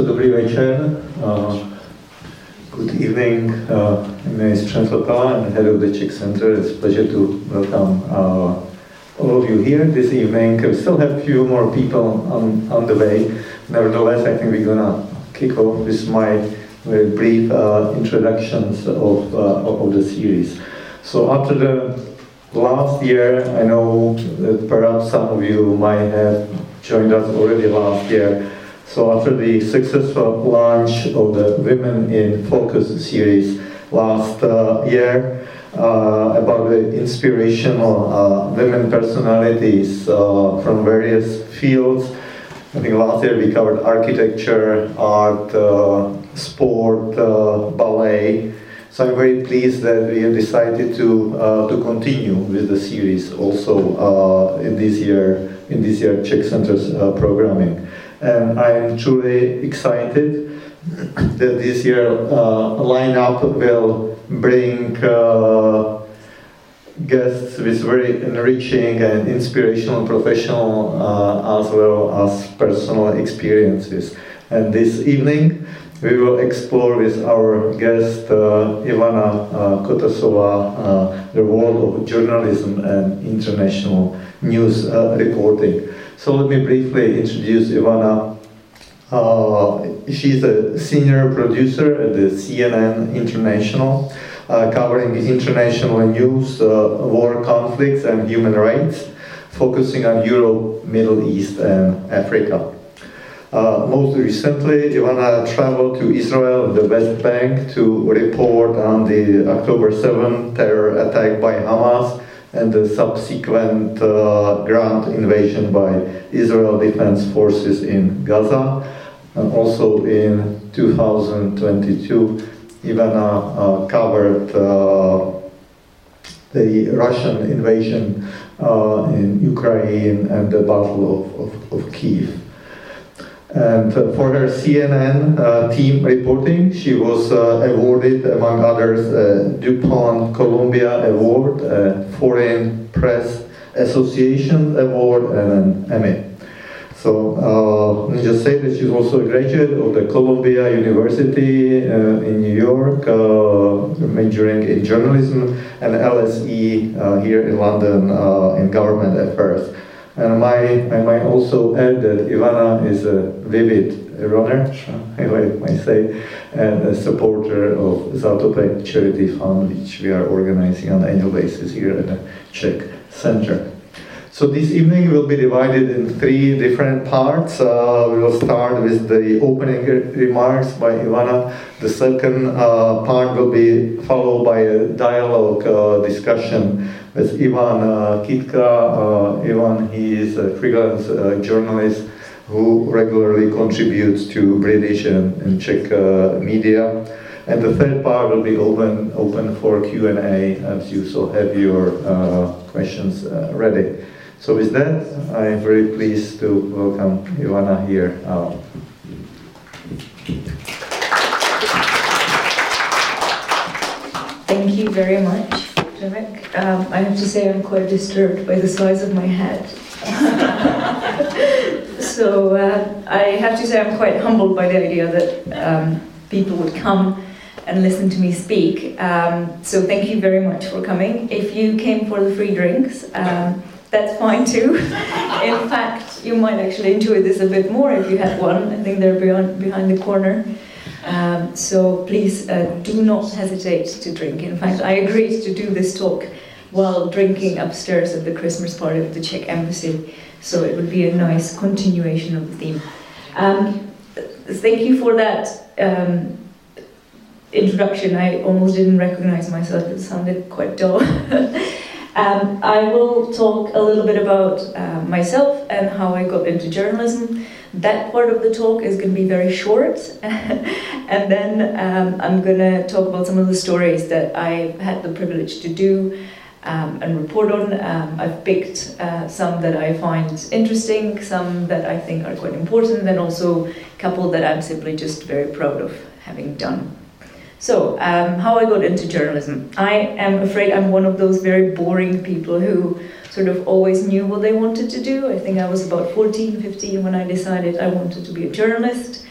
So dobrý večer. Uh, good evening. Uh, my name is Přemysl Pela. I'm head of the Czech Center. It's a pleasure to welcome uh, all of you here this evening. We still have a few more people on, on the way. Nevertheless, I think we're gonna kick off with my very brief uh, introductions of, uh, of the series. So after the last year, I know that perhaps some of you might have joined us already last year. So after the successful launch of the Women in Focus series last uh, year, uh, about the inspirational uh, women personalities uh, from various fields. I think last year we covered architecture, art, uh, sport, uh, ballet. So I'm very pleased that we have decided to to continue with the series also in this year in this year Czech Center's programming and I am truly excited that this year uh, lineup will bring uh, guests with very enriching and inspirational professional uh, as well as personal experiences. And this evening we will explore with our guest uh, Ivana uh, Kottasová uh, the world of journalism and international news uh, reporting. So let me briefly introduce Ivana. Uh, she's a senior producer at the CNN International, uh, covering international news, uh, war conflicts, and human rights, focusing on Europe, Middle East, and Africa. Uh, most recently, Ivana traveled to Israel and the West Bank to report on the October 7 terror attack by Hamas and the subsequent uh, ground invasion by Israel Defense Forces in Gaza. And also in 2022, Ivana uh, covered uh, the Russian invasion in Ukraine and the Battle of, of, of Kiev. And uh, for her CNN uh, team reporting, she was uh, awarded, among others, a DuPont Columbia Award, Foreign Press Association Award, and an Emmy. So uh, say that she's also a graduate of the Columbia University uh, in New York, uh, majoring in journalism, and LSE here in London in government affairs. And my, I might also add that Ivana is a vivid runner, I might say, and a supporter of Zátopek Charity Fund, which we are organizing on an annual basis here at the Czech Center. So this evening will be divided in three different parts. Uh, we will start with the opening remarks by Ivana. The second uh, part will be followed by a dialogue uh, discussion with Ivan uh, Kytka. Uh, Ivan, he is a freelance uh, journalist who regularly contributes to British and, and Czech media. And the third part will be open open for Q&A as you so have your questions ready. So with that, I'm very pleased to welcome Ivana here. Thank you very much. Um, I have to say I'm quite disturbed by the size of my head. so uh, I have to say I'm quite humbled by the idea that um, people would come and listen to me speak. Um, so thank you very much for coming. If you came for the free drinks, um, that's fine too. In fact, you might actually enjoy this a bit more if you had one. I think they're behind, behind the corner. Um, so please uh, do not hesitate to drink. In fact, I agreed to do this talk while drinking upstairs at the Christmas party of the Czech embassy. So it would be a nice continuation of the theme. Um, thank you for that um, introduction. I almost didn't recognize myself, it sounded quite dull. Um, I will talk a little bit about uh, myself and how I got into journalism. That part of the talk is going to be very short, and then um, I'm going to talk about some of the stories that I had the privilege to do um, and report on. Um, I've picked uh, some that I find interesting, some that I think are quite important, and also a couple that I'm simply just very proud of having done. So, um, how I got into journalism. I am afraid I'm one of those very boring people who sort of always knew what they wanted to do. I think I was about 14, 15 when I decided I wanted to be a journalist.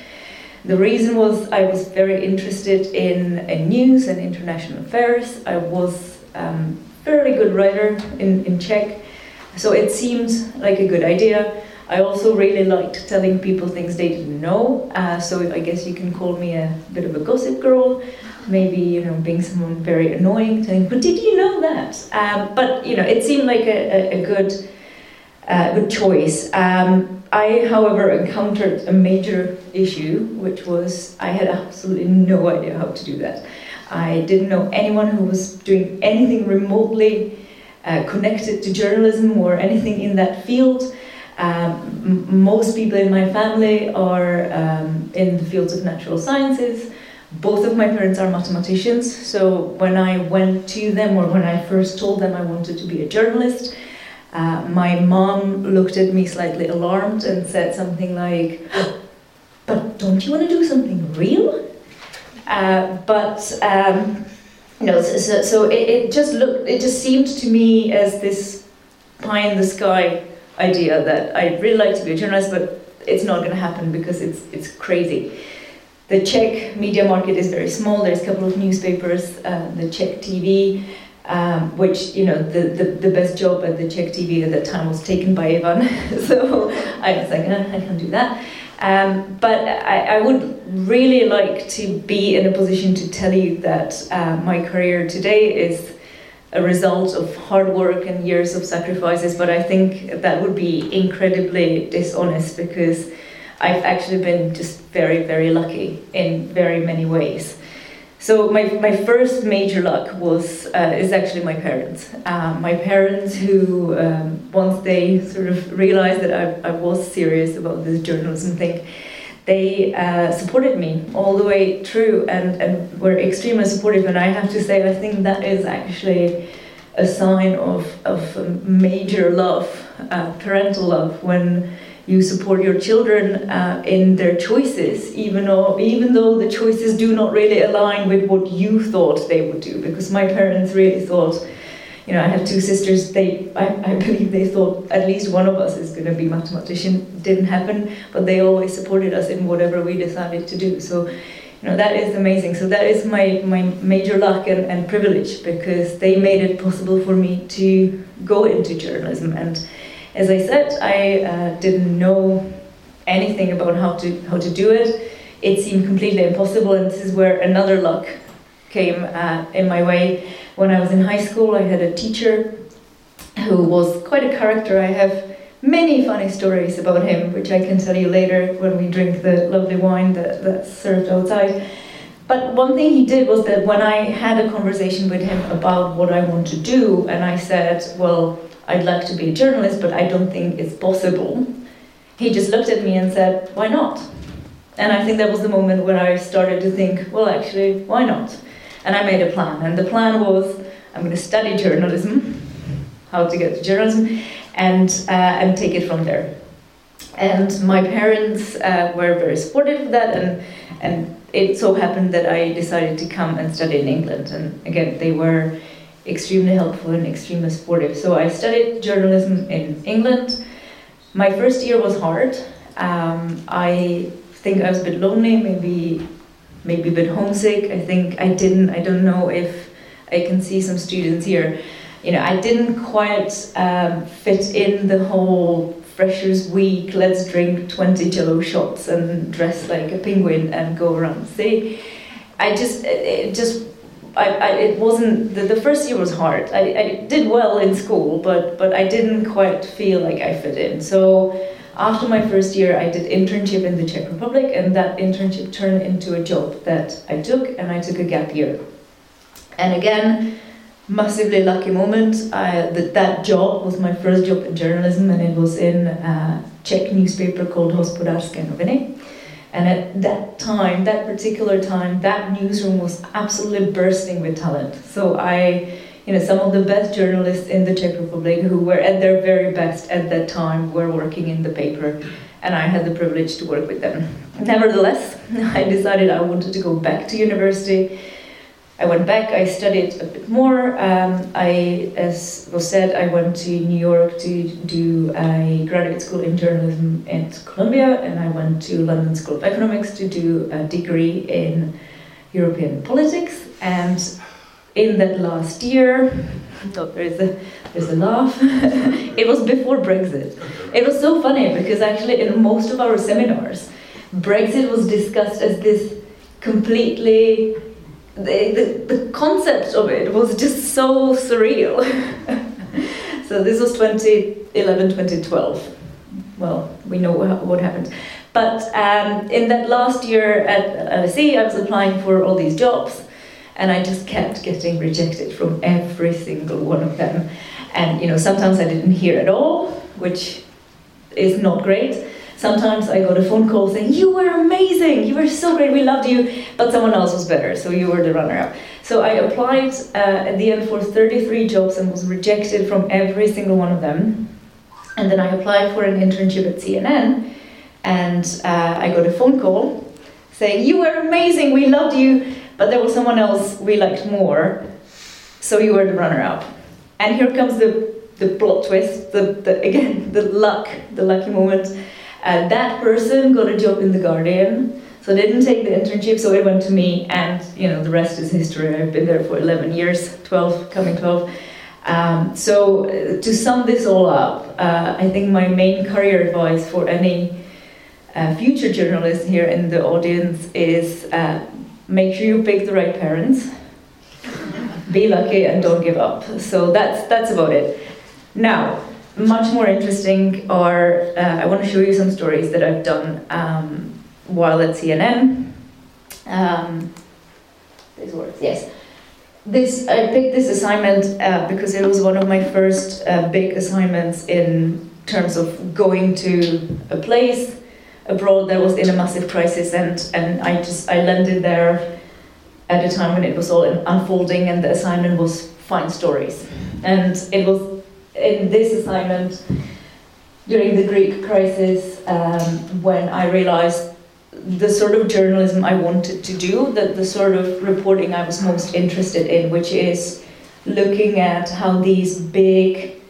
The reason was I was very interested in, in news and international affairs. I was um, fairly good writer in, in Czech, so it seemed like a good idea. I also really liked telling people things they didn't know, uh, so I guess you can call me a bit of a gossip girl. Maybe you know being someone very annoying, telling, "But did you know that?" Um, but you know, it seemed like a, a, a good, uh, good choice. Um, I, however, encountered a major issue, which was I had absolutely no idea how to do that. I didn't know anyone who was doing anything remotely uh, connected to journalism or anything in that field. Um, most people in my family are um, in the fields of natural sciences. Both of my parents are mathematicians, so when I went to them or when I first told them I wanted to be a journalist, uh, my mom looked at me slightly alarmed and said something like, But don't you want to do something real? Uh, but um, no, so, so it, it, just looked, it just seemed to me as this pie in the sky idea that I'd really like to be a journalist, but it's not going to happen because it's it's crazy. The Czech media market is very small. There's a couple of newspapers, uh, the Czech TV, um, which you know the, the, the best job at the Czech TV at that time was taken by Ivan. so I was like, eh, I can't do that. Um, but I, I, would really like to be in a position to tell you that uh, my career today is a result of hard work and years of sacrifices. But I think that would be incredibly dishonest because I've actually been just very, very lucky in very many ways. So my, my first major luck was uh, is actually my parents. Uh, my parents who um, once they sort of realized that I, I was serious about this journalism thing, they uh, supported me all the way through and, and were extremely supportive. And I have to say, I think that is actually a sign of, of major love, uh, parental love, when you support your children uh, in their choices, even though, even though the choices do not really align with what you thought they would do. Because my parents really thought, you know, I have two sisters, they, I, I believe they thought at least one of us is going to be mathematician. Didn't happen, but they always supported us in whatever we decided to do. So, you know, that is amazing. So that is my, my major luck and, and privilege because they made it possible for me to go into journalism and as I said, I uh, didn't know anything about how to how to do it. It seemed completely impossible, and this is where another luck came uh, in my way. When I was in high school, I had a teacher who was quite a character. I have many funny stories about him, which I can tell you later when we drink the lovely wine that, that's served outside. But one thing he did was that when I had a conversation with him about what I want to do, and I said, well, I'd like to be a journalist, but I don't think it's possible. He just looked at me and said, Why not? And I think that was the moment when I started to think, Well, actually, why not? And I made a plan. And the plan was I'm going to study journalism, how to get to journalism, and, uh, and take it from there. And my parents uh, were very supportive of that, and, and it so happened that I decided to come and study in England. And again, they were extremely helpful and extremely supportive. So I studied journalism in England. My first year was hard. Um, I think I was a bit lonely, maybe maybe a bit homesick. I think I didn't. I don't know if I can see some students here. You know, I didn't quite um, fit in the whole freshers week. Let's drink twenty jello shots and dress like a penguin and go around city. I just it just I, I, it wasn't the, the first year was hard. I, I did well in school, but but I didn't quite feel like I fit in. So after my first year, I did internship in the Czech Republic, and that internship turned into a job that I took, and I took a gap year. And again, massively lucky moment. I, that that job was my first job in journalism, and it was in a Czech newspaper called Hospodářské noviny. And at that time, that particular time, that newsroom was absolutely bursting with talent. So I, you know, some of the best journalists in the Czech Republic who were at their very best at that time were working in the paper, and I had the privilege to work with them. Nevertheless, I decided I wanted to go back to university. I went back, I studied a bit more. Um, I, as was said, I went to New York to do a graduate school in journalism at Columbia, and I went to London School of Economics to do a degree in European politics. And in that last year, there's a there's a laugh. it was before Brexit. It was so funny because actually in most of our seminars, Brexit was discussed as this completely the, the, the concept of it was just so surreal. so this was 2011, 2012. Well, we know what happened. But um, in that last year at LSE, I was applying for all these jobs, and I just kept getting rejected from every single one of them. And you know, sometimes I didn't hear at all, which is not great. Sometimes I got a phone call saying, You were amazing, you were so great, we loved you, but someone else was better, so you were the runner up. So I applied uh, at the end for 33 jobs and was rejected from every single one of them. And then I applied for an internship at CNN, and uh, I got a phone call saying, You were amazing, we loved you, but there was someone else we liked more, so you were the runner up. And here comes the, the plot twist, the, the, again, the luck, the lucky moment. Uh, that person got a job in The Guardian, so they didn't take the internship, so it went to me, and you know the rest is history. I've been there for 11 years, 12, coming 12. Um, so uh, to sum this all up, uh, I think my main career advice for any uh, future journalist here in the audience is uh, make sure you pick the right parents, be lucky, and don't give up. So that's that's about it. Now, much more interesting are uh, I want to show you some stories that I've done um, while at CNN. Um, these words, yes. This I picked this assignment uh, because it was one of my first uh, big assignments in terms of going to a place abroad that was in a massive crisis, and and I just I landed there at a time when it was all unfolding, and the assignment was find stories, and it was in this assignment during the Greek crisis um, when I realized the sort of journalism I wanted to do, the, the sort of reporting I was most interested in, which is looking at how these big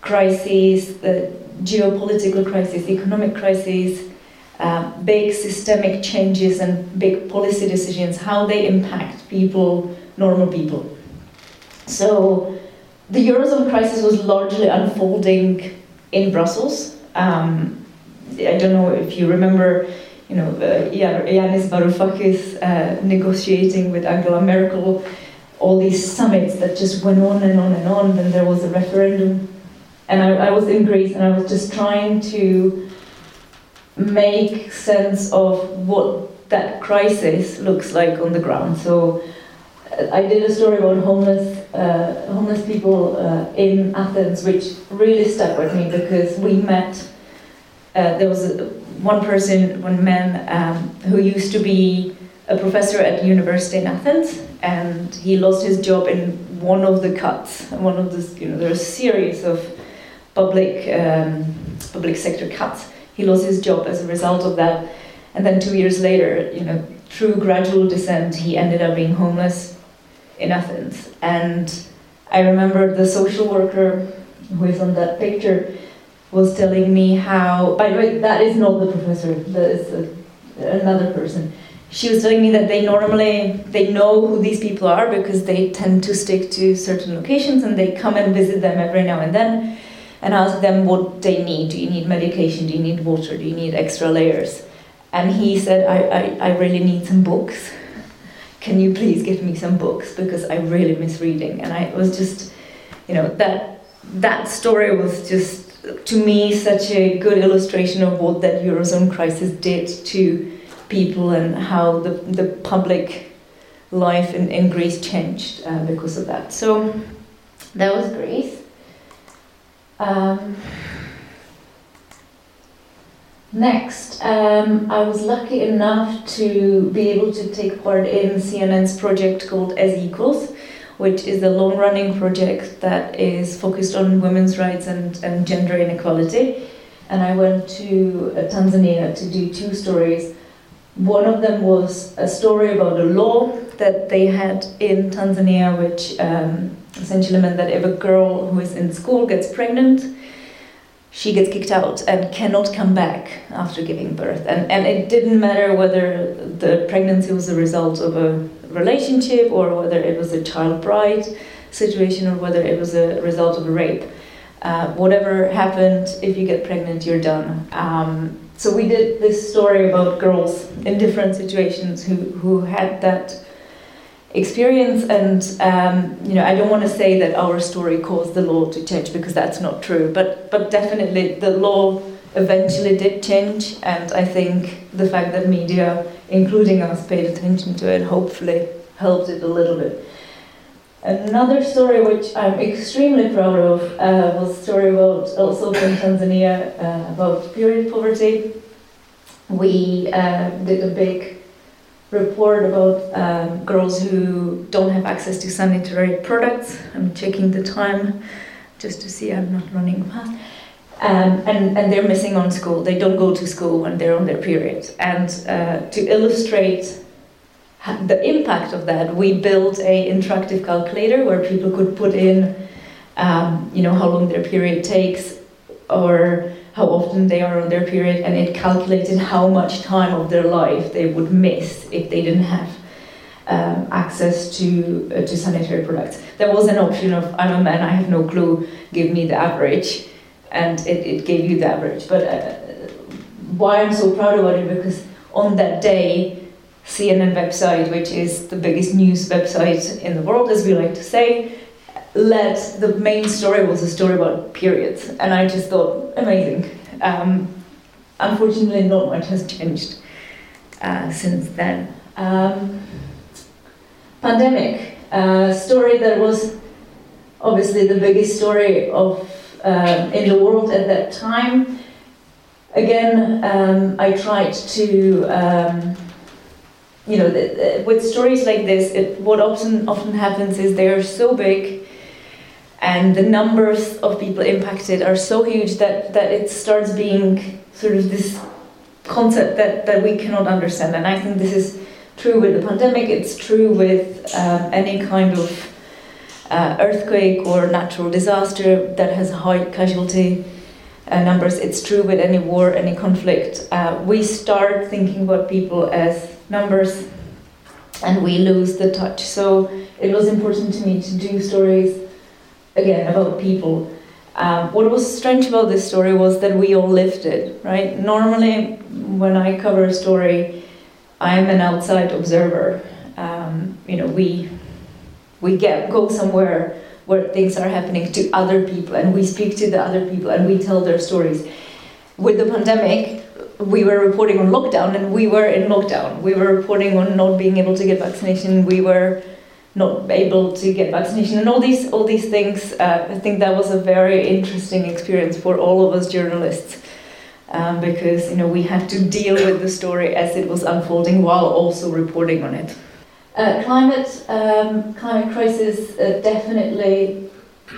crises, the geopolitical crises, economic crises, uh, big systemic changes and big policy decisions, how they impact people, normal people. So the Eurozone crisis was largely unfolding in Brussels. Um, I don't know if you remember, you know, uh, Yanis Varoufakis uh, negotiating with Angela Merkel, all these summits that just went on and on and on. Then there was a referendum, and I, I was in Greece, and I was just trying to make sense of what that crisis looks like on the ground. So I did a story about homeless uh, homeless people uh, in Athens, which really stuck with me because we met. Uh, there was a, one person, one man, um, who used to be a professor at university in Athens, and he lost his job in one of the cuts. One of the, you know, there are series of public um, public sector cuts. He lost his job as a result of that, and then two years later, you know, through gradual descent, he ended up being homeless in Athens. And I remember the social worker who is on that picture was telling me how, by the way, that is not the professor, that is a, another person. She was telling me that they normally they know who these people are because they tend to stick to certain locations and they come and visit them every now and then and ask them what they need. Do you need medication? Do you need water? Do you need extra layers? And he said, I, I, I really need some books can you please give me some books because I really miss reading. And I was just, you know, that that story was just to me such a good illustration of what that eurozone crisis did to people and how the the public life in, in Greece changed uh, because of that. So that was Greece. Um, Next, um, I was lucky enough to be able to take part in CNN's project called As Equals, which is a long running project that is focused on women's rights and, and gender inequality. And I went to uh, Tanzania to do two stories One of them was a story about a law that they had in Tanzania, which um, essentially meant that if a girl who is in school gets pregnant, she gets kicked out and cannot come back after giving birth. And, and it didn't matter whether the pregnancy was a result of a relationship or whether it was a child bride situation or whether it was a result of a rape. Uh, whatever happened, if you get pregnant, you're done. Um, so we did this story about girls in different situations who, who had that experience and um, you know I don't want to say that our story caused the law to change because that's not true but but definitely the law eventually did change and I think the fact that media including us paid attention to it hopefully helped it a little bit Another story which I'm extremely proud of uh, was a story about also from Tanzania uh, about period poverty. We uh, did a big report about um, girls who don't have access to sanitary products. I'm checking the time just to see I'm not running past. Um, and, and they're missing on school. They don't go to school when they're on their period. And uh, to illustrate the impact of that, we built a interactive calculator where people could put in, um, you know, how long their period takes, or how often they are on their period, and it calculated how much time of their life they would miss if they didn't have um, access to uh, to sanitary products. There was an option of I'm a man, I have no clue, give me the average, and it, it gave you the average. But uh, why I'm so proud about it because on that day CNN website, which is the biggest news website in the world, as we like to say, led the main story was a story about periods, and I just thought amazing. Um, unfortunately, not much has changed uh, since then. Um, pandemic, a story that was obviously the biggest story of um, in the world at that time. Again, um, I tried to um, you know, the, the, with stories like this, it, what often often happens is they are so big, and the numbers of people impacted are so huge that that it starts being sort of this concept that that we cannot understand. And I think this is true with the pandemic. It's true with um, any kind of uh, earthquake or natural disaster that has high casualty. Uh, numbers. It's true with any war, any conflict. Uh, we start thinking about people as numbers and we lose the touch. So it was important to me to do stories again about people. Um, what was strange about this story was that we all lived it, right? Normally, when I cover a story, I'm an outside observer. Um, you know, we we get go somewhere where things are happening to other people, and we speak to the other people, and we tell their stories. With the pandemic, we were reporting on lockdown and we were in lockdown. We were reporting on not being able to get vaccination. We were not able to get vaccination and all these all these things. Uh, I think that was a very interesting experience for all of us journalists um, because you know we had to deal with the story as it was unfolding while also reporting on it. Uh, climate um, climate crisis uh, definitely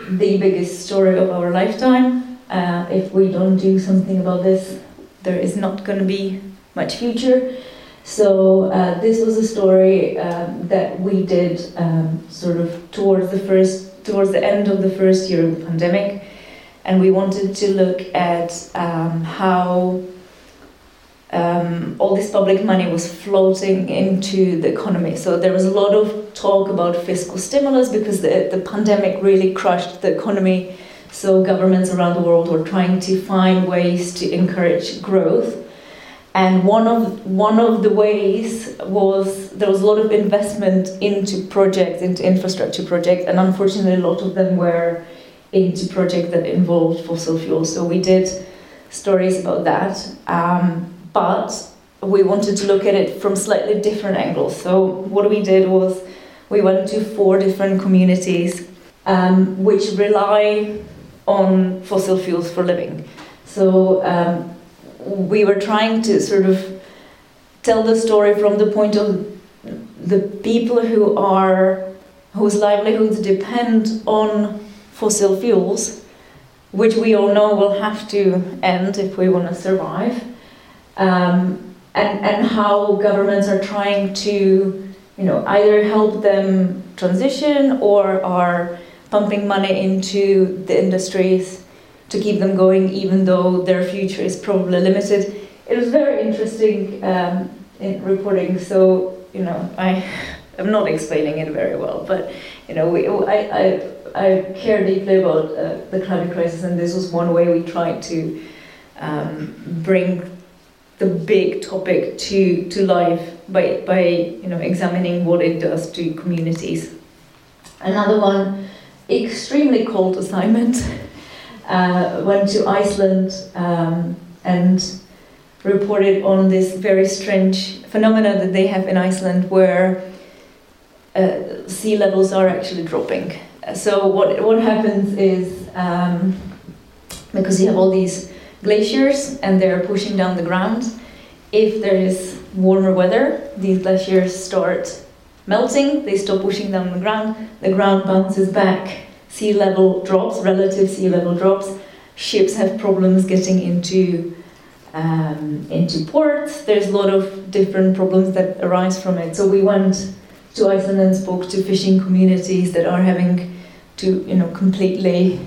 the biggest story of our lifetime. Uh, if we don't do something about this, there is not going to be much future. So uh, this was a story um, that we did um, sort of towards the first, towards the end of the first year of the pandemic, and we wanted to look at um, how um, all this public money was floating into the economy. So there was a lot of talk about fiscal stimulus because the, the pandemic really crushed the economy so governments around the world were trying to find ways to encourage growth. And one of one of the ways was there was a lot of investment into projects, into infrastructure projects, and unfortunately a lot of them were into projects that involved fossil fuels. So we did stories about that, um, but we wanted to look at it from slightly different angles. So what we did was we went to four different communities um, which rely on fossil fuels for living. So um, we were trying to sort of tell the story from the point of the people who are whose livelihoods depend on fossil fuels, which we all know will have to end if we want to survive. Um, and, and how governments are trying to, you know, either help them transition or are pumping money into the industries to keep them going, even though their future is probably limited. It was very interesting um, in reporting. So, you know, I am not explaining it very well, but you know, we, I, I, I care deeply about uh, the climate crisis, and this was one way we tried to um, bring the big topic to, to life by, by you know, examining what it does to communities. Another one, extremely cold assignment, uh, went to Iceland um, and reported on this very strange phenomena that they have in Iceland where uh, sea levels are actually dropping. So what, what happens is, um, because you have all these glaciers and they're pushing down the ground. If there is warmer weather, these glaciers start melting, they stop pushing down the ground, the ground bounces back, sea level drops, relative sea level drops, ships have problems getting into um, into ports. There's a lot of different problems that arise from it. So we went to Iceland and spoke to fishing communities that are having to, you know, completely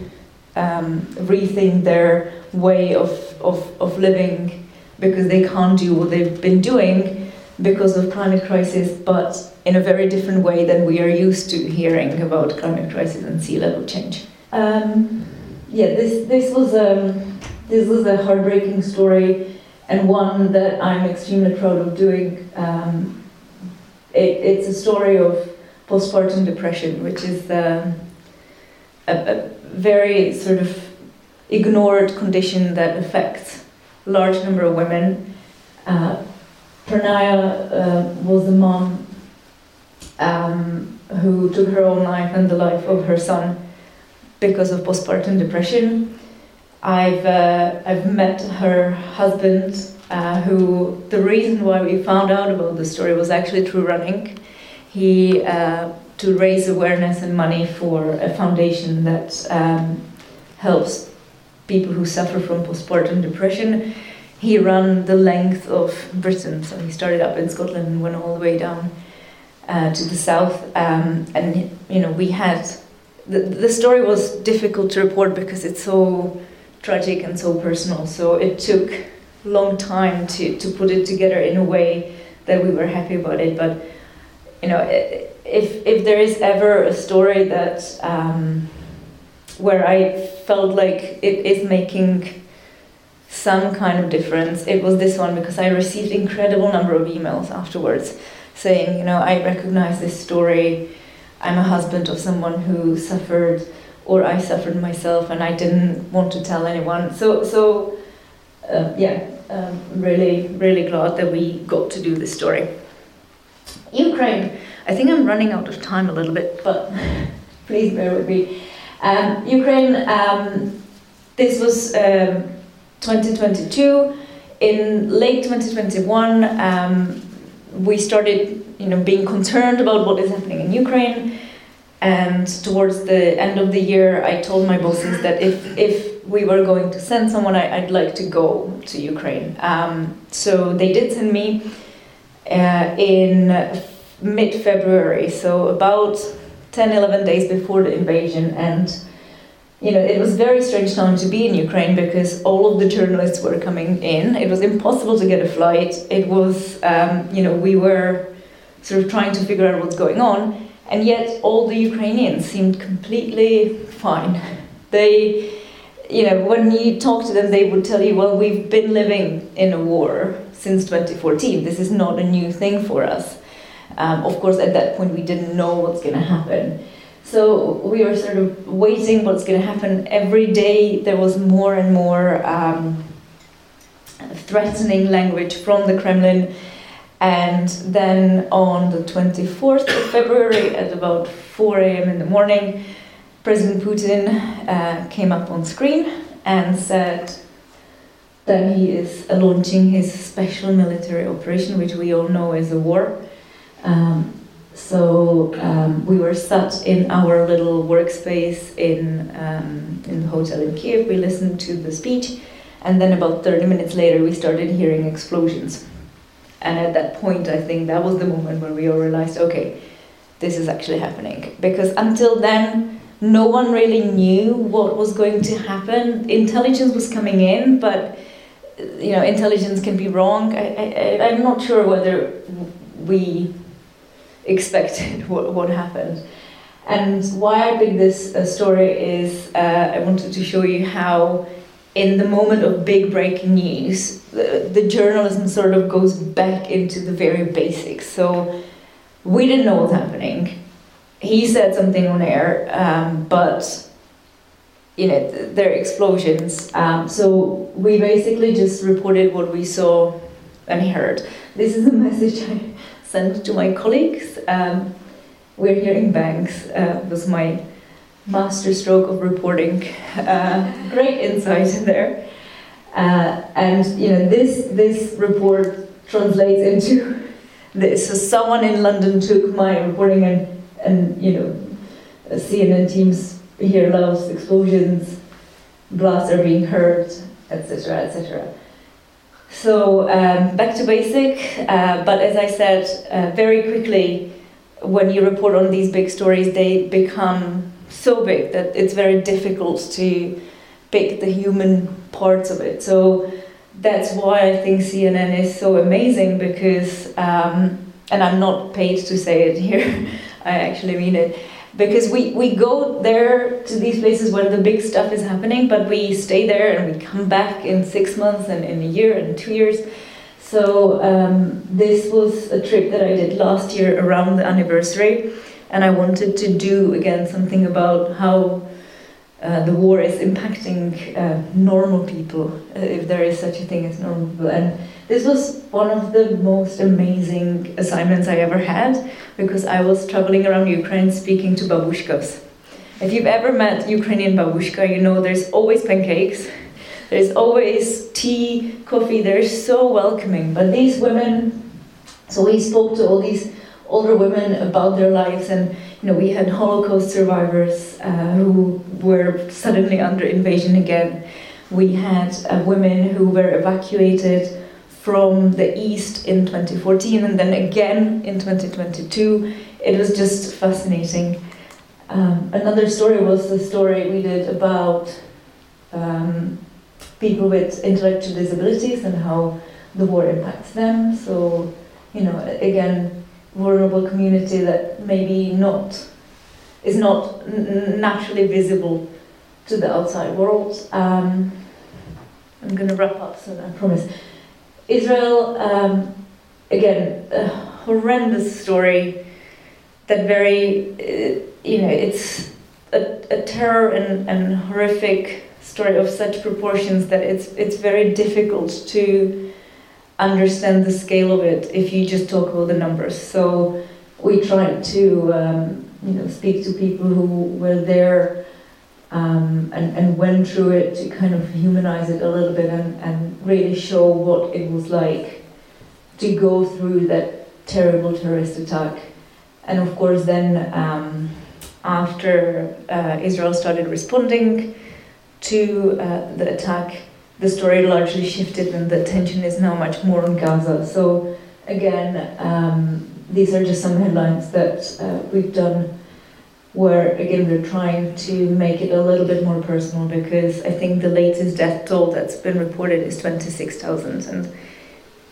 um, rethink their way of, of, of living because they can't do what they've been doing because of climate crisis, but in a very different way than we are used to hearing about climate crisis and sea level change. Um, yeah, this this was um, this was a heartbreaking story, and one that I'm extremely proud of doing. Um, it, it's a story of postpartum depression, which is um, a, a very sort of ignored condition that affects a large number of women. Uh, Pranaya uh, was a mom um, who took her own life and the life of her son because of postpartum depression. I've, uh, I've met her husband, uh, who the reason why we found out about the story was actually through running. He, uh, to raise awareness and money for a foundation that um, helps people who suffer from postpartum depression. He ran the length of Britain, so he started up in Scotland and went all the way down uh, to the south. Um, and you know, we had the the story was difficult to report because it's so tragic and so personal. So it took long time to to put it together in a way that we were happy about it. But you know, if if there is ever a story that um, where I felt like it is making some kind of difference. It was this one because I received incredible number of emails afterwards saying, you know, I recognize this story. I'm a husband of someone who suffered, or I suffered myself, and I didn't want to tell anyone. So, so uh, yeah, um, really, really glad that we got to do this story. Ukraine. I think I'm running out of time a little bit, but please bear with me. Um, Ukraine, um, this was um, 2022. In late 2021, um, we started, you know, being concerned about what is happening in Ukraine. And towards the end of the year, I told my bosses that if, if we were going to send someone, I, would like to go to Ukraine. Um, so they did send me uh, in mid February, so about 10, 11 days before the invasion. And, you know, it was very strange time to be in Ukraine because all of the journalists were coming in. It was impossible to get a flight. It was, um, you know, we were sort of trying to figure out what's going on. And yet all the Ukrainians seemed completely fine. They, you know, when you talk to them, they would tell you, well, we've been living in a war since 2014. This is not a new thing for us. Um, of course, at that point, we didn't know what's going to happen. So we were sort of waiting what's going to happen. Every day, there was more and more um, threatening language from the Kremlin. And then on the 24th of February, at about 4 a.m. in the morning, President Putin uh, came up on screen and said that he is launching his special military operation, which we all know is a war. Um, so um, we were sat in our little workspace in, um, in the hotel in Kiev. We listened to the speech, and then about 30 minutes later, we started hearing explosions. And at that point, I think that was the moment where we all realized, okay, this is actually happening. Because until then, no one really knew what was going to happen. Intelligence was coming in, but you know, intelligence can be wrong. I, I, I'm not sure whether we expected what, what happened. And why I picked this uh, story is uh, I wanted to show you how, in the moment of big breaking news, the, the journalism sort of goes back into the very basics. So we didn't know what's happening. He said something on air, um, but you know, th- there are explosions. Um, so we basically just reported what we saw and heard. This is a message I sent to my colleagues. Um, we're hearing banks. Uh, was my master stroke of reporting. Uh, great insight in there. Uh, and you know, this this report translates into this. So someone in London took my reporting and and you know, CNN teams hear loud explosions, blasts are being heard, etc., etc. So um, back to basic, uh, but as I said, uh, very quickly, when you report on these big stories, they become so big that it's very difficult to pick the human parts of it. So that's why I think CNN is so amazing because, um, and I'm not paid to say it here, I actually mean it because we, we go there to these places where the big stuff is happening, but we stay there and we come back in six months and in a year and two years. So um, this was a trip that I did last year around the anniversary, and I wanted to do again something about how uh, the war is impacting uh, normal people, uh, if there is such a thing as normal people. And this was one of the most amazing assignments I ever had because I was traveling around Ukraine speaking to babushkas. If you've ever met Ukrainian babushka, you know there's always pancakes, there's always tea, coffee, they're so welcoming. But these women, so we spoke to all these older women about their lives and you know we had holocaust survivors uh, who were suddenly under invasion again we had uh, women who were evacuated from the east in 2014 and then again in 2022 it was just fascinating um, another story was the story we did about um, people with intellectual disabilities and how the war impacts them so you know again vulnerable community that maybe not is not naturally visible to the outside world. Um, I'm going to wrap up soon, I promise. Israel, um, again, a horrendous story. That very, uh, you know, it's a, a terror and, and horrific story of such proportions that it's it's very difficult to understand the scale of it if you just talk about the numbers. So we tried to um, you know speak to people who were there um, and, and went through it to kind of humanize it a little bit and, and really show what it was like to go through that terrible terrorist attack. And of course, then um, after uh, Israel started responding to uh, the attack, the story largely shifted and the attention is now much more on Gaza. So again, um, these are just some headlines that uh, we've done where again we're trying to make it a little bit more personal because I think the latest death toll that's been reported is 26,000 and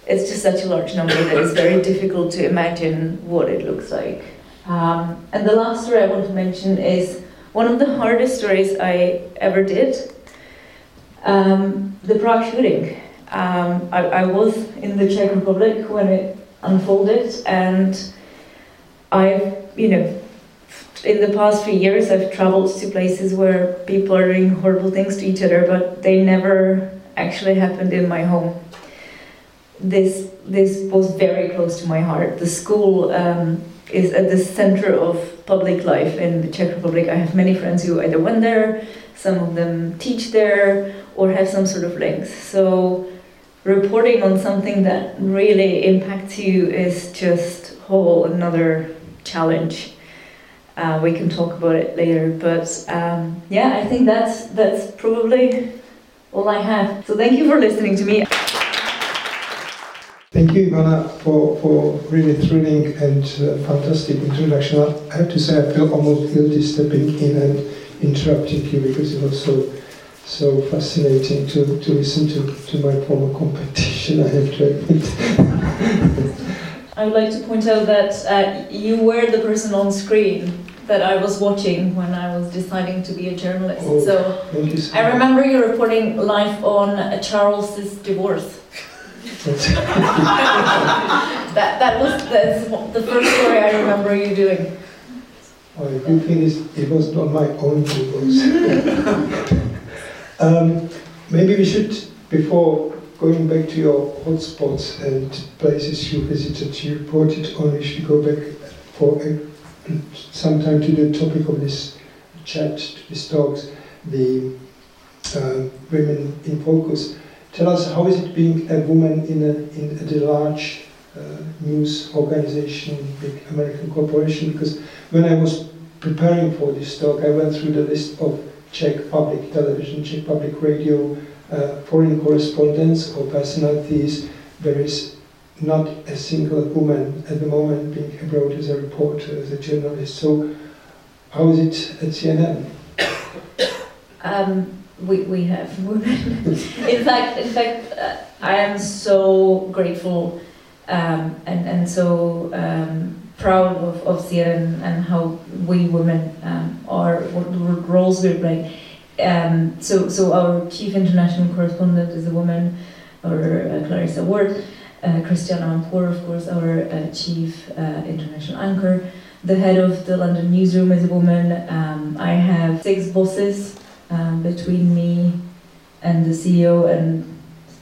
it's just such a large number that it's very difficult to imagine what it looks like. Um, and the last story I want to mention is one of the hardest stories I ever did um, the Prague shooting. Um, I, I, was in the Czech Republic when it unfolded, and I've, you know, in the past few years, I've traveled to places where people are doing horrible things to each other, but they never actually happened in my home. This this was very close to my heart. The school um, is at the center of public life in the Czech Republic. I have many friends who either went there, some of them teach there, or have some sort of links. So reporting on something that really impacts you is just whole another challenge. Uh, we can talk about it later, but um, yeah, I think that's that's probably all I have. So thank you for listening to me. Thank you, Ivana, for, for really thrilling and uh, fantastic introduction. I have to say, I feel almost guilty stepping in and interrupting you because it was so so fascinating to, to listen to, to my former competition, I have to admit. I would like to point out that uh, you were the person on screen that I was watching when I was deciding to be a journalist. Oh, so thank you so I remember you reporting live on uh, Charles's divorce. that that was that's the first story I remember you doing. Oh, the thing is, it wasn't on my own divorce. um, maybe we should, before going back to your hotspots and places you visited, you reported on, we should go back for some time to the topic of this chat, these talks, the uh, women in focus. Tell us, how is it being a woman in a, in a large uh, news organization, big American corporation? Because when I was preparing for this talk, I went through the list of Czech public television, Czech public radio, foreign correspondents or personalities. There is not a single woman at the moment being abroad as a reporter, as a journalist. So, how is it at CNN? Um, we, we have women. in fact, in fact, uh, I am so grateful um, and and so um, proud of, of CNN and how we women um, are what roles we're playing. Um, so so our chief international correspondent is a woman, or uh, Clarissa Ward. Uh, Christiane Amanpour, of course, our uh, chief uh, international anchor. The head of the London newsroom is a woman. Um, I have six bosses um, between me and the CEO, and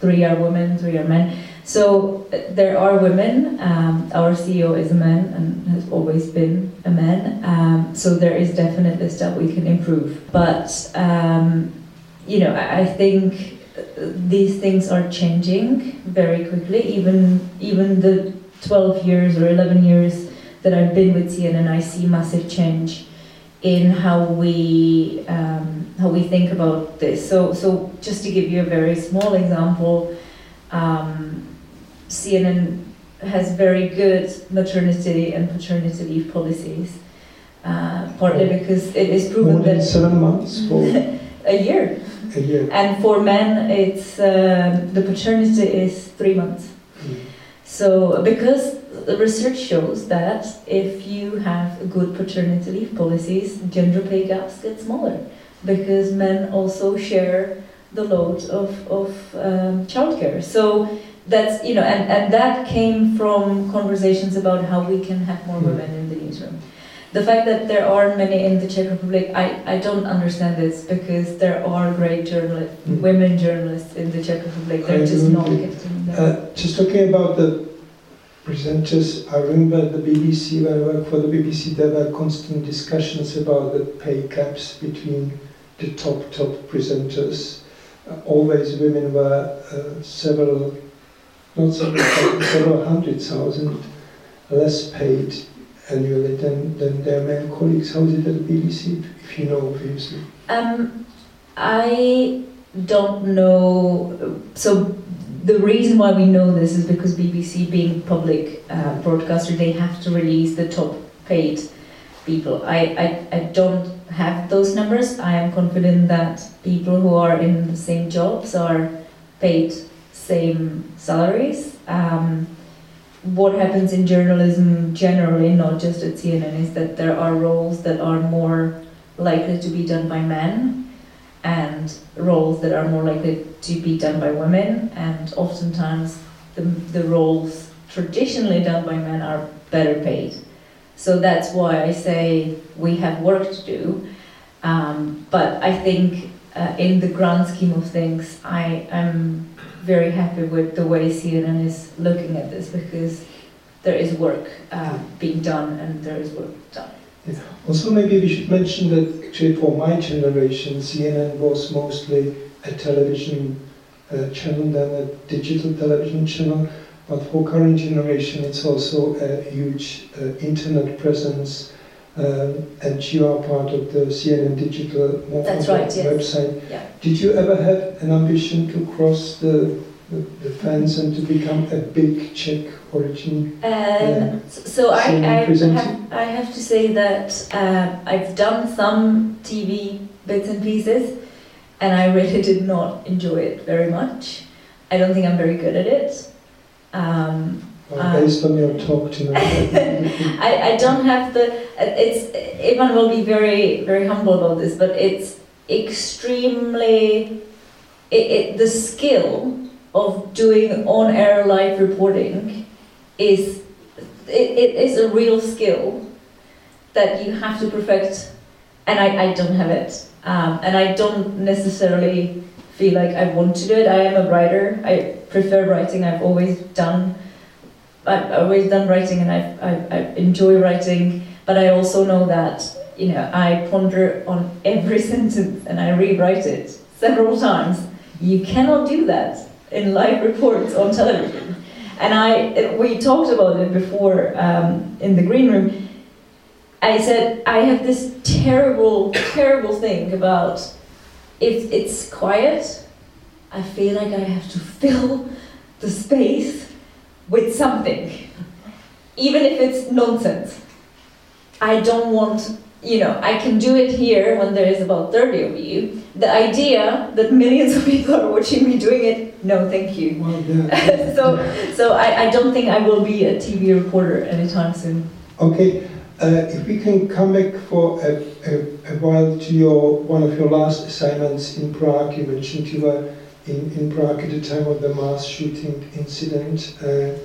three are women, three are men. So uh, there are women. Um, our CEO is a man and has always been a man. Um, so there is definitely stuff we can improve. But um, you know, I, think these things are changing very quickly. Even even the 12 years or 11 years that I've been with CNN, I see massive change in how we um, how we think about this. So so just to give you a very small example, um, CNN has very good maternity and paternity leave policies. Uh, partly because it is proven More than that seven months for a year a year. and for men, it's uh, the paternity is three months. Mm. So because the research shows that if you have good paternity leave policies, gender pay gaps get smaller because men also share the load of of um, childcare. So that's you know, and and that came from conversations about how we can have more Mm. women in the newsroom. The fact that there aren't many in the Czech Republic, I, I don't understand this because there are great journalists, Mm. women journalists in the Czech Republic. They're I just not getting there. Uh, just talking about the presenters, I remember the BBC, when I worked for the BBC, there were constant discussions about the pay gaps between the top, top presenters. Uh, always women were uh, several, not several, hundred thousand less paid annually than, than their male colleagues. How is it at BBC, if you know, obviously? Um, I don't know. So the reason why we know this is because BBC, being public uh, broadcaster, they have to release the top paid people. I, I, I don't have those numbers. I am confident that people who are in the same jobs are paid same salaries. Um, what happens in journalism generally, not just at CNN, is that there are roles that are more likely to be done by men and roles that are more likely to be done by women. And oftentimes the, the roles traditionally done by men are better paid. So that's why i say we have work to do. Um, but i think uh, in the grand scheme of things i am very happy with the way cnn is looking at this because there is work uh, being done and there is work done Also, maybe we should mention that actually for my generation, CNN was mostly a television uh, channel than a digital television channel. But for current generation, it's also a huge uh, internet presence. Um, and you are part of the CNN digital That's right, yes. website. Yeah. Did you ever have an ambition to cross the the, the fans and to become a big Czech origin? Um, so I, I, have, I have to say that um, I've done some TV bits and pieces, and I really did not enjoy it very much. I don't think I'm very good at it. Um, Well, Um, based on your talk tonight, I, I don't have the. It's Ivan will be very very humble about this, but it's extremely. It, it the skill of doing on air live reporting is it, it is a real skill that you have to perfect, and I, I don't have it, um, and I don't necessarily feel like I want to do it. I am a writer. I prefer writing. I've always done. I've always done writing and I've, I, I enjoy writing, but I also know that, you know, I ponder on every sentence and I rewrite it several times. You cannot do that in live reports on television. And I, we talked about it before um, in the green room. I said, I have this terrible, terrible thing about if it's quiet, I feel like I have to fill the space with something, even if it's nonsense. I don't want, you know, I can do it here when there is about 30 of you. The idea that millions of people are watching me doing it, no, thank you. well, yeah. so so I, I don't think I will be a TV reporter anytime soon. Okay, uh, if we can come back for a, a, a while to your one of your last assignments in Prague. You mentioned you were in, in Prague at the time of the mass shooting incident. Uh,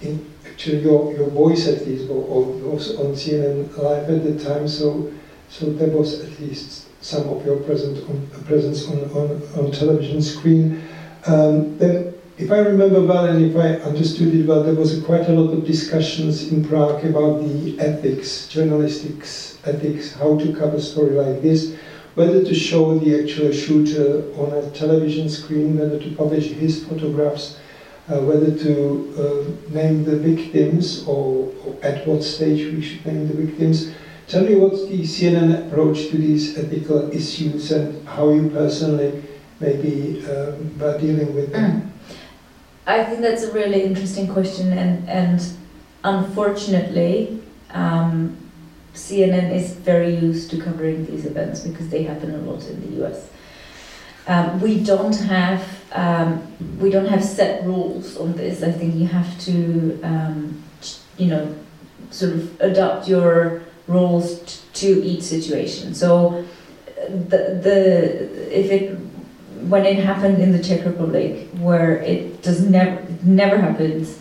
in, actually, your, your voice at least wa- wa- was on CNN live at the time, so so there was at least some of your present on, presence on, on, on television screen. Um, then if I remember well and if I understood it well, there was a quite a lot of discussions in Prague about the ethics, journalistics ethics, how to cover a story like this, whether to show the actual shooter on a television screen, whether to publish his photographs, uh, whether to uh, name the victims or, or at what stage we should name the victims. Tell me what's the CNN approach to these ethical issues and how you personally maybe um, were dealing with them. I think that's a really interesting question, and and unfortunately, um, CNN is very used to covering these events because they happen a lot in the U.S. Um, we don't have um, we don't have set rules on this. I think you have to um, you know sort of adapt your rules to each situation. So uh, the the if it when it happened in the Czech Republic, where it does never never happens,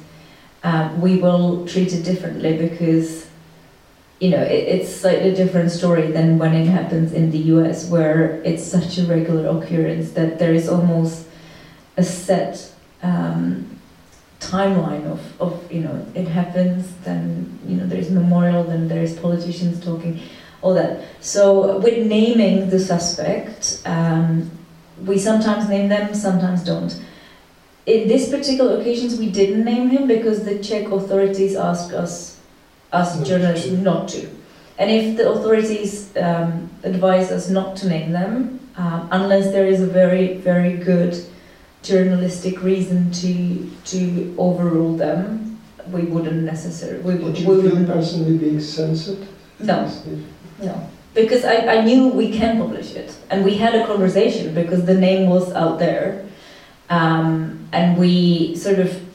um, we will treat it differently because you know it, it's slightly different story than when it happens in the U.S., where it's such a regular occurrence that there is almost a set um, timeline of, of you know it happens, then you know there's memorial, then there's politicians talking, all that. So with naming the suspect. Um, we sometimes name them, sometimes don't. In this particular occasions, we didn't name him because the Czech authorities asked us, us journalists, not to. And if the authorities um, advise us not to name them, um, unless there is a very, very good journalistic reason to to overrule them, we wouldn't necessarily. We, would, Did we you feel personally being censored? No. No, because I, I knew we can publish it, and we had a conversation because the name was out there, um, and we sort of.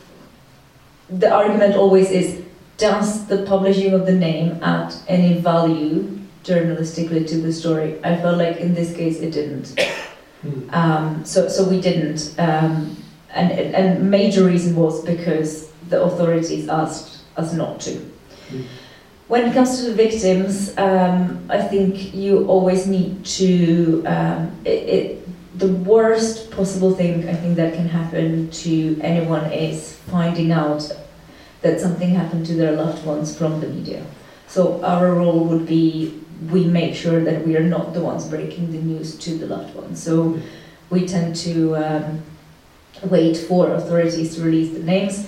The argument always is: Does the publishing of the name add any value journalistically to the story? I felt like in this case it didn't. Hmm. Um, so so we didn't, um, and and major reason was because the authorities asked us not to. Mm. When it comes to the victims, um, I think you always need to. Um, it, it, the worst possible thing I think that can happen to anyone is finding out that something happened to their loved ones from the media. So our role would be we make sure that we are not the ones breaking the news to the loved ones. So we tend to um, wait for authorities to release the names.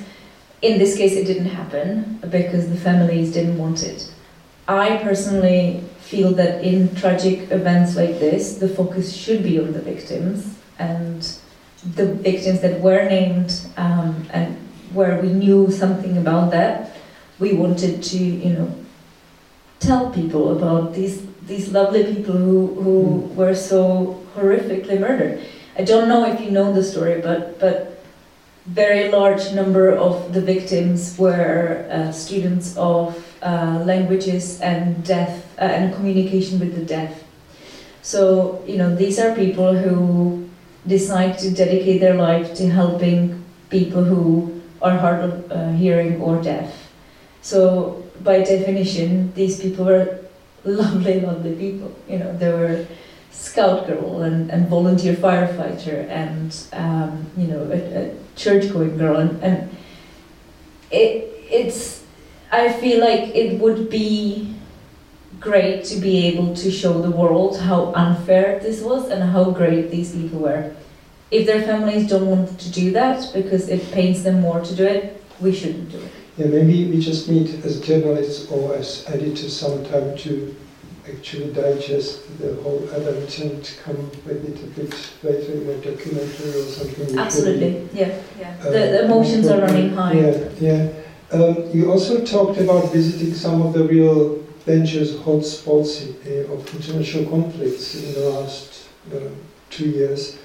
In this case, it didn't happen because the families didn't want it. I personally feel that in tragic events like this, the focus should be on the victims and the victims that were named um, and where we knew something about that, we wanted to, you know, tell people about these these lovely people who, who mm. were so horrifically murdered. I don't know if you know the story, but but very large number of the victims were uh, students of uh, languages and deaf uh, and communication with the deaf. So you know these are people who decide to dedicate their life to helping people who are hard of uh, hearing or deaf. So by definition, these people were lovely, lovely people. You know, they were scout girl and, and volunteer firefighter and um, you know a, a church going girl and, and it it's I feel like it would be great to be able to show the world how unfair this was and how great these people were. If their families don't want to do that because it pains them more to do it, we shouldn't do it. Yeah, maybe we just need as journalists or as editors some time to actually digest the whole event and come with it a bit later in a documentary or something. Absolutely, yeah, yeah. The, the, emotions are running high. Yeah, yeah. Um, you also talked about visiting some of the real dangerous hotspots uh, of international conflicts in the last uh, two years.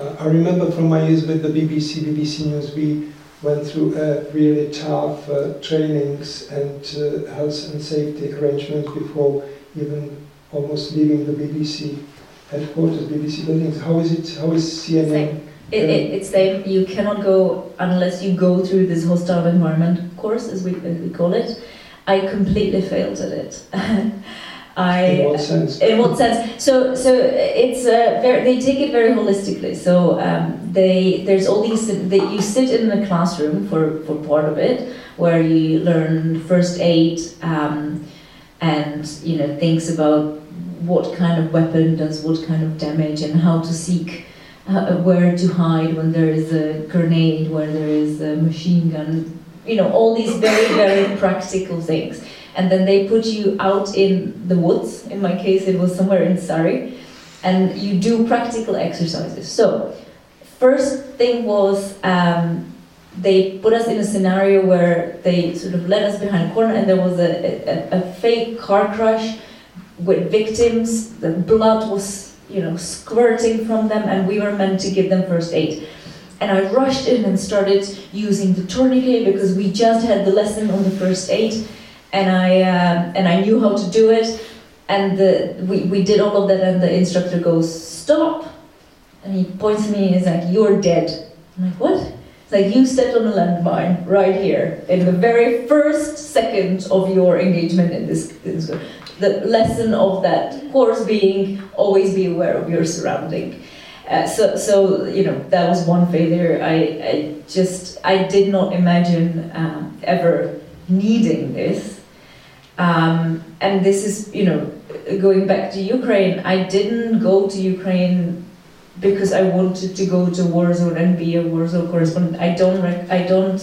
Uh, I remember from my years with the BBC, BBC News, we went through really tough uh, trainings and uh, health and safety arrangements before even almost leaving the BBC headquarters, BBC buildings. How is it? How is CNN? It, it, it's same. You cannot go unless you go through this hostile environment course, as we, as we call it. I completely failed at it. I, in what sense? In what sense? So, so it's uh, very, they take it very holistically. So um, they there's all these that you sit in the classroom for, for part of it, where you learn first aid. Um, and you know things about what kind of weapon does what kind of damage and how to seek uh, where to hide when there is a grenade, where there is a machine gun, you know, all these very, very practical things. And then they put you out in the woods. In my case, it was somewhere in Surrey. And you do practical exercises. So, first thing was um, they put us in a scenario where they sort of led us behind a corner and there was a, a, a fake car crash with victims. The blood was, you know, squirting from them and we were meant to give them first aid. And I rushed in and started using the tourniquet because we just had the lesson on the first aid and I, uh, and I knew how to do it. And the, we, we did all of that and the instructor goes, stop. And he points to me and he's like, you're dead. I'm like, what? It's like you stepped on a landmine right here in the very first second of your engagement in this, this the lesson of that course being always be aware of your surrounding uh, so, so you know that was one failure I, I just I did not imagine um, ever needing this um, and this is you know going back to Ukraine I didn't go to Ukraine because I wanted to go to war zone and be a war zone correspondent. I don't I don't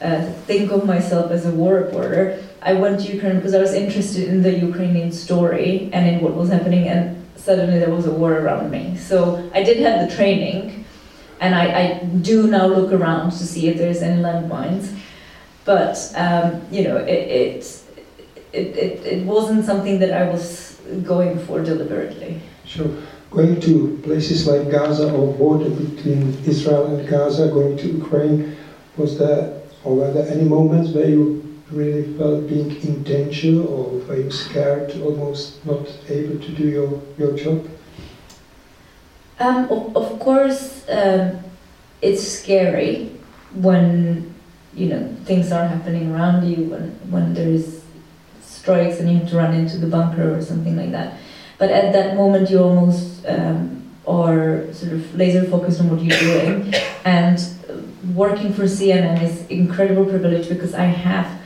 uh, think of myself as a war reporter. I went to Ukraine because I was interested in the Ukrainian story and in what was happening, and suddenly there was a war around me. So I did have the training, and I, I do now look around to see if there's any landmines. But um, you know, it, it it, it it wasn't something that I was going for deliberately. Sure going to places like Gaza or border between Israel and Gaza, going to Ukraine, was there, or were there any moments where you really felt being in danger or were you scared, almost not able to do your, your job? Um, of, of course, um, it's scary when you know things are happening around you, when, when there is strikes and you have to run into the bunker or something like that. But at that moment, you almost um, are sort of laser focused on what you're doing. And working for CNN is incredible privilege because I have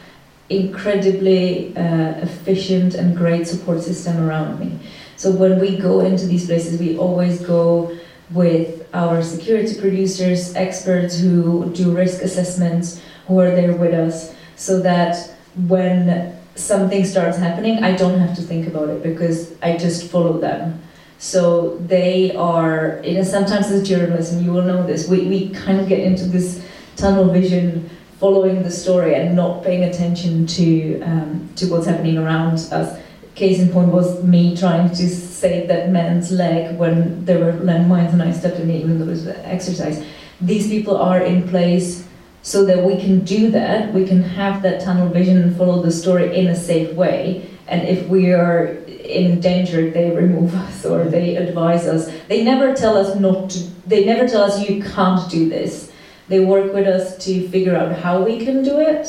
incredibly uh, efficient and great support system around me. So when we go into these places, we always go with our security producers, experts who do risk assessments, who are there with us, so that when something starts happening, I don't have to think about it because I just follow them. So they are, you know, sometimes as journalists, you will know this, we, we kind of get into this tunnel vision following the story and not paying attention to um, to what's happening around us. Case in point was me trying to save that man's leg when there were landmines and I stepped in it even though it was exercise. These people are in place so that we can do that, we can have that tunnel vision and follow the story in a safe way. And if we are in danger, they remove us or they advise us. They never tell us not to, they never tell us you can't do this. They work with us to figure out how we can do it.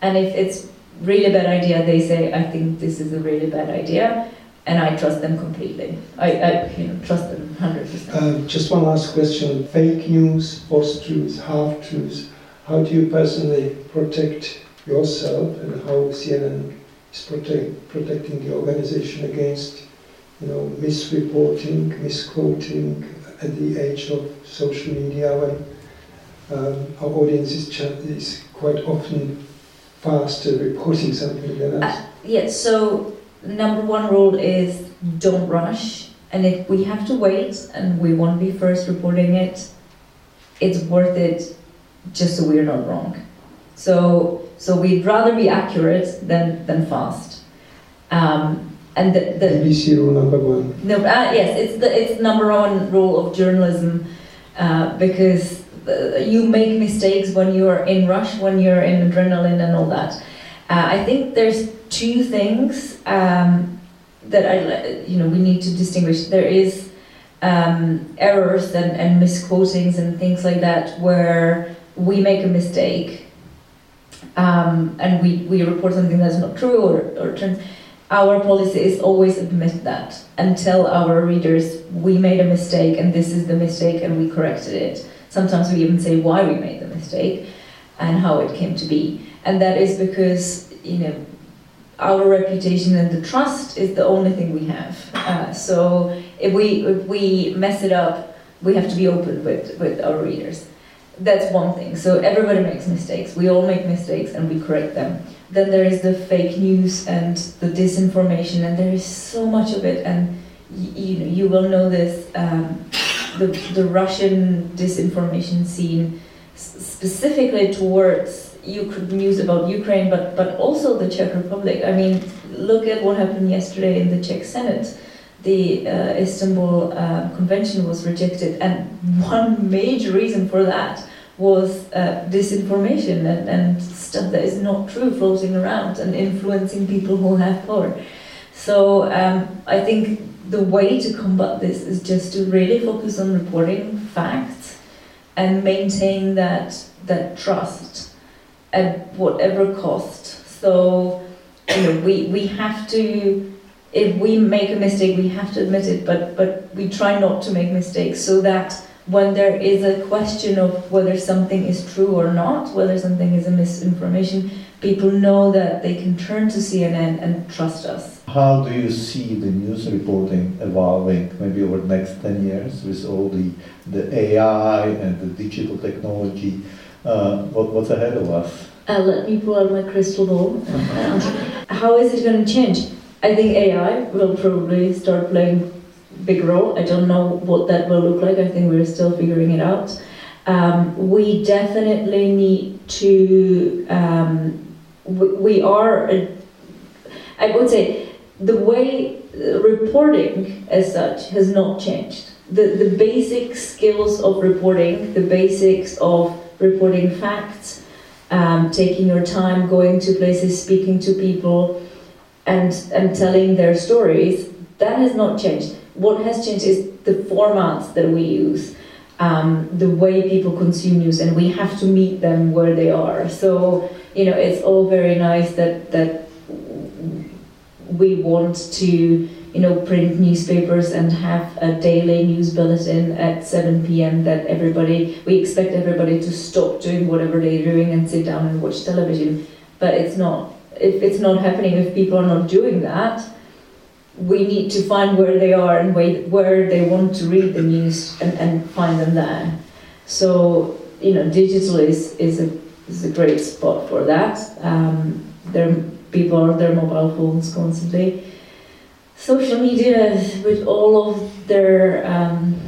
And if it's really bad idea, they say, I think this is a really bad idea. And I trust them completely. I, I you know, trust them 100%. Uh, just one last question. Fake news, false truths, half truths how do you personally protect yourself and how CNN is protect, protecting the organization against you know, misreporting, misquoting at the age of social media when um, our audience is, is quite often faster reporting something than us? Uh, yeah, so number one rule is don't rush. And if we have to wait and we want to be first reporting it, it's worth it just so we're not wrong. So, so we'd rather be accurate than, than fast. Um, and the, the ABC rule number one. No, uh, yes, it's the it's number one rule of journalism uh, because uh, you make mistakes when you're in rush, when you're in adrenaline and all that. Uh, I think there's two things um, that I you know we need to distinguish. There is um, errors and, and misquotings and things like that where we make a mistake um, and we, we report something that's not true or, or turns, our policy is always admit that and tell our readers we made a mistake and this is the mistake and we corrected it. Sometimes we even say why we made the mistake and how it came to be. And that is because, you know, our reputation and the trust is the only thing we have. Uh, so if we if we mess it up, we have to be open with, with our readers that's one thing. So everybody makes mistakes. We all make mistakes and we correct them. Then there is the fake news and the disinformation, and there is so much of it. And you know, you will know this. Um, the the Russian disinformation scene, specifically towards Ukraine, news about Ukraine, but but also the Czech Republic. I mean, look at what happened yesterday in the Czech Senate the uh, Istanbul uh, Convention was rejected, and one major reason for that was uh, disinformation and, and stuff that is not true floating around and influencing people who have power. So um, I think the way to combat this is just to really focus on reporting facts and maintain that that trust at whatever cost. So you know, we we have to if we make a mistake, we have to admit it, but, but we try not to make mistakes so that when there is a question of whether something is true or not, whether something is a misinformation, people know that they can turn to CNN and trust us. How do you see the news reporting evolving maybe over the next 10 years with all the, the AI and the digital technology? Uh, what, what's ahead of us? Uh, let me pull out my crystal ball. How is it going to change? I think AI will probably start playing big role. I don't know what that will look like. I think we're still figuring it out. Um, we definitely need to. Um, we, we, are. I would say the way reporting as such has not changed. The the basic skills of reporting, the basics of reporting facts, um, taking your time, going to places, speaking to people and, and telling their stories, that has not changed. What has changed is the formats that we use, um, the way people consume news, and we have to meet them where they are. So, you know, it's all very nice that, that we want to, you know, print newspapers and have a daily news bulletin at 7 p.m. that everybody, we expect everybody to stop doing whatever they're doing and sit down and watch television. But it's not if it's not happening, if people are not doing that, we need to find where they are and where they want to read the news and, and find them there. So, you know, digital is, is, a, is a great spot for that. Um, there, people are their mobile phones constantly. social media, with all of their um,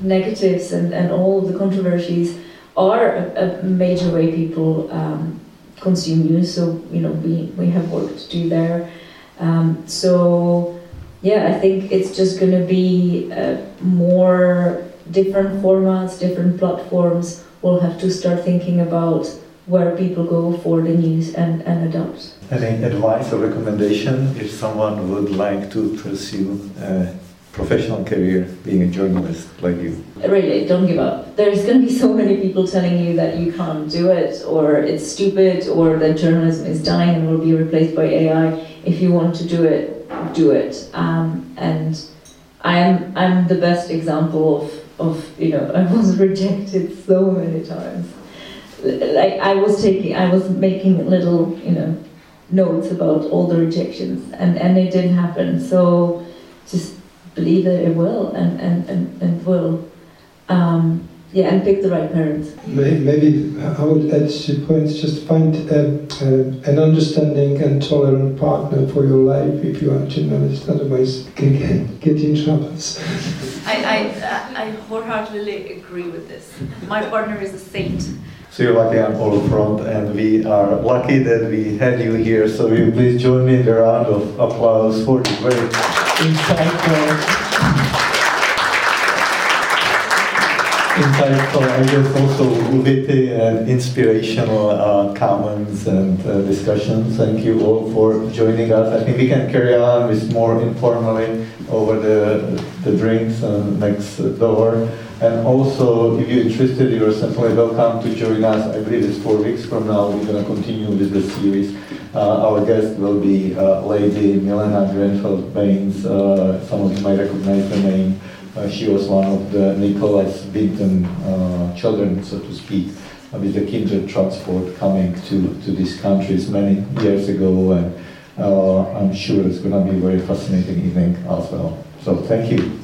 negatives and, and all of the controversies, are a, a major way people um, consume news. So you know we we have work to do there. Um, so yeah, I think it's just going to be uh, more different formats, different platforms. We'll have to start thinking about where people go for the news and, and adopt. Any advice or recommendation if someone would like to pursue a professional career being a journalist like you? Really, don't give up. There's going to be so many people telling you that you can't do it, or it's stupid, or that journalism is dying and will be replaced by AI. If you want to do it, do it. Um, and I'm I'm the best example of of you know I was rejected so many times like I was taking, I was making little, you know, notes about all the rejections, and and it didn't happen. So just believe that it will, and and and, and will. Um, yeah, and pick the right parents. Maybe I would add two points. Just find um, uh, an understanding and tolerant partner for your life if you are a journalist. Otherwise, you can get in trouble. I, I, I wholeheartedly agree with this. My partner is a saint. So you're lucky on all front, and we are lucky that we had you here. So will you please join me in the round of applause for this very insightful. insightful, I guess also witty and inspirational uh, comments and uh, discussions. Thank you all for joining us. I think we can carry on with more informally over the, the drinks and next door. And also, if you're interested, you're certainly welcome to join us. I believe it's four weeks from now. We're going to continue with the series. Uh, our guest will be uh, Lady Milena Grenfell Baines. Uh, some of you might recognize the name. Uh, she was one of the Nicholas Winton uh, children, so to speak, uh, with the Kindertransport coming to, to these countries many years ago. And I'm sure it's going to be a very fascinating evening as well. So thank you.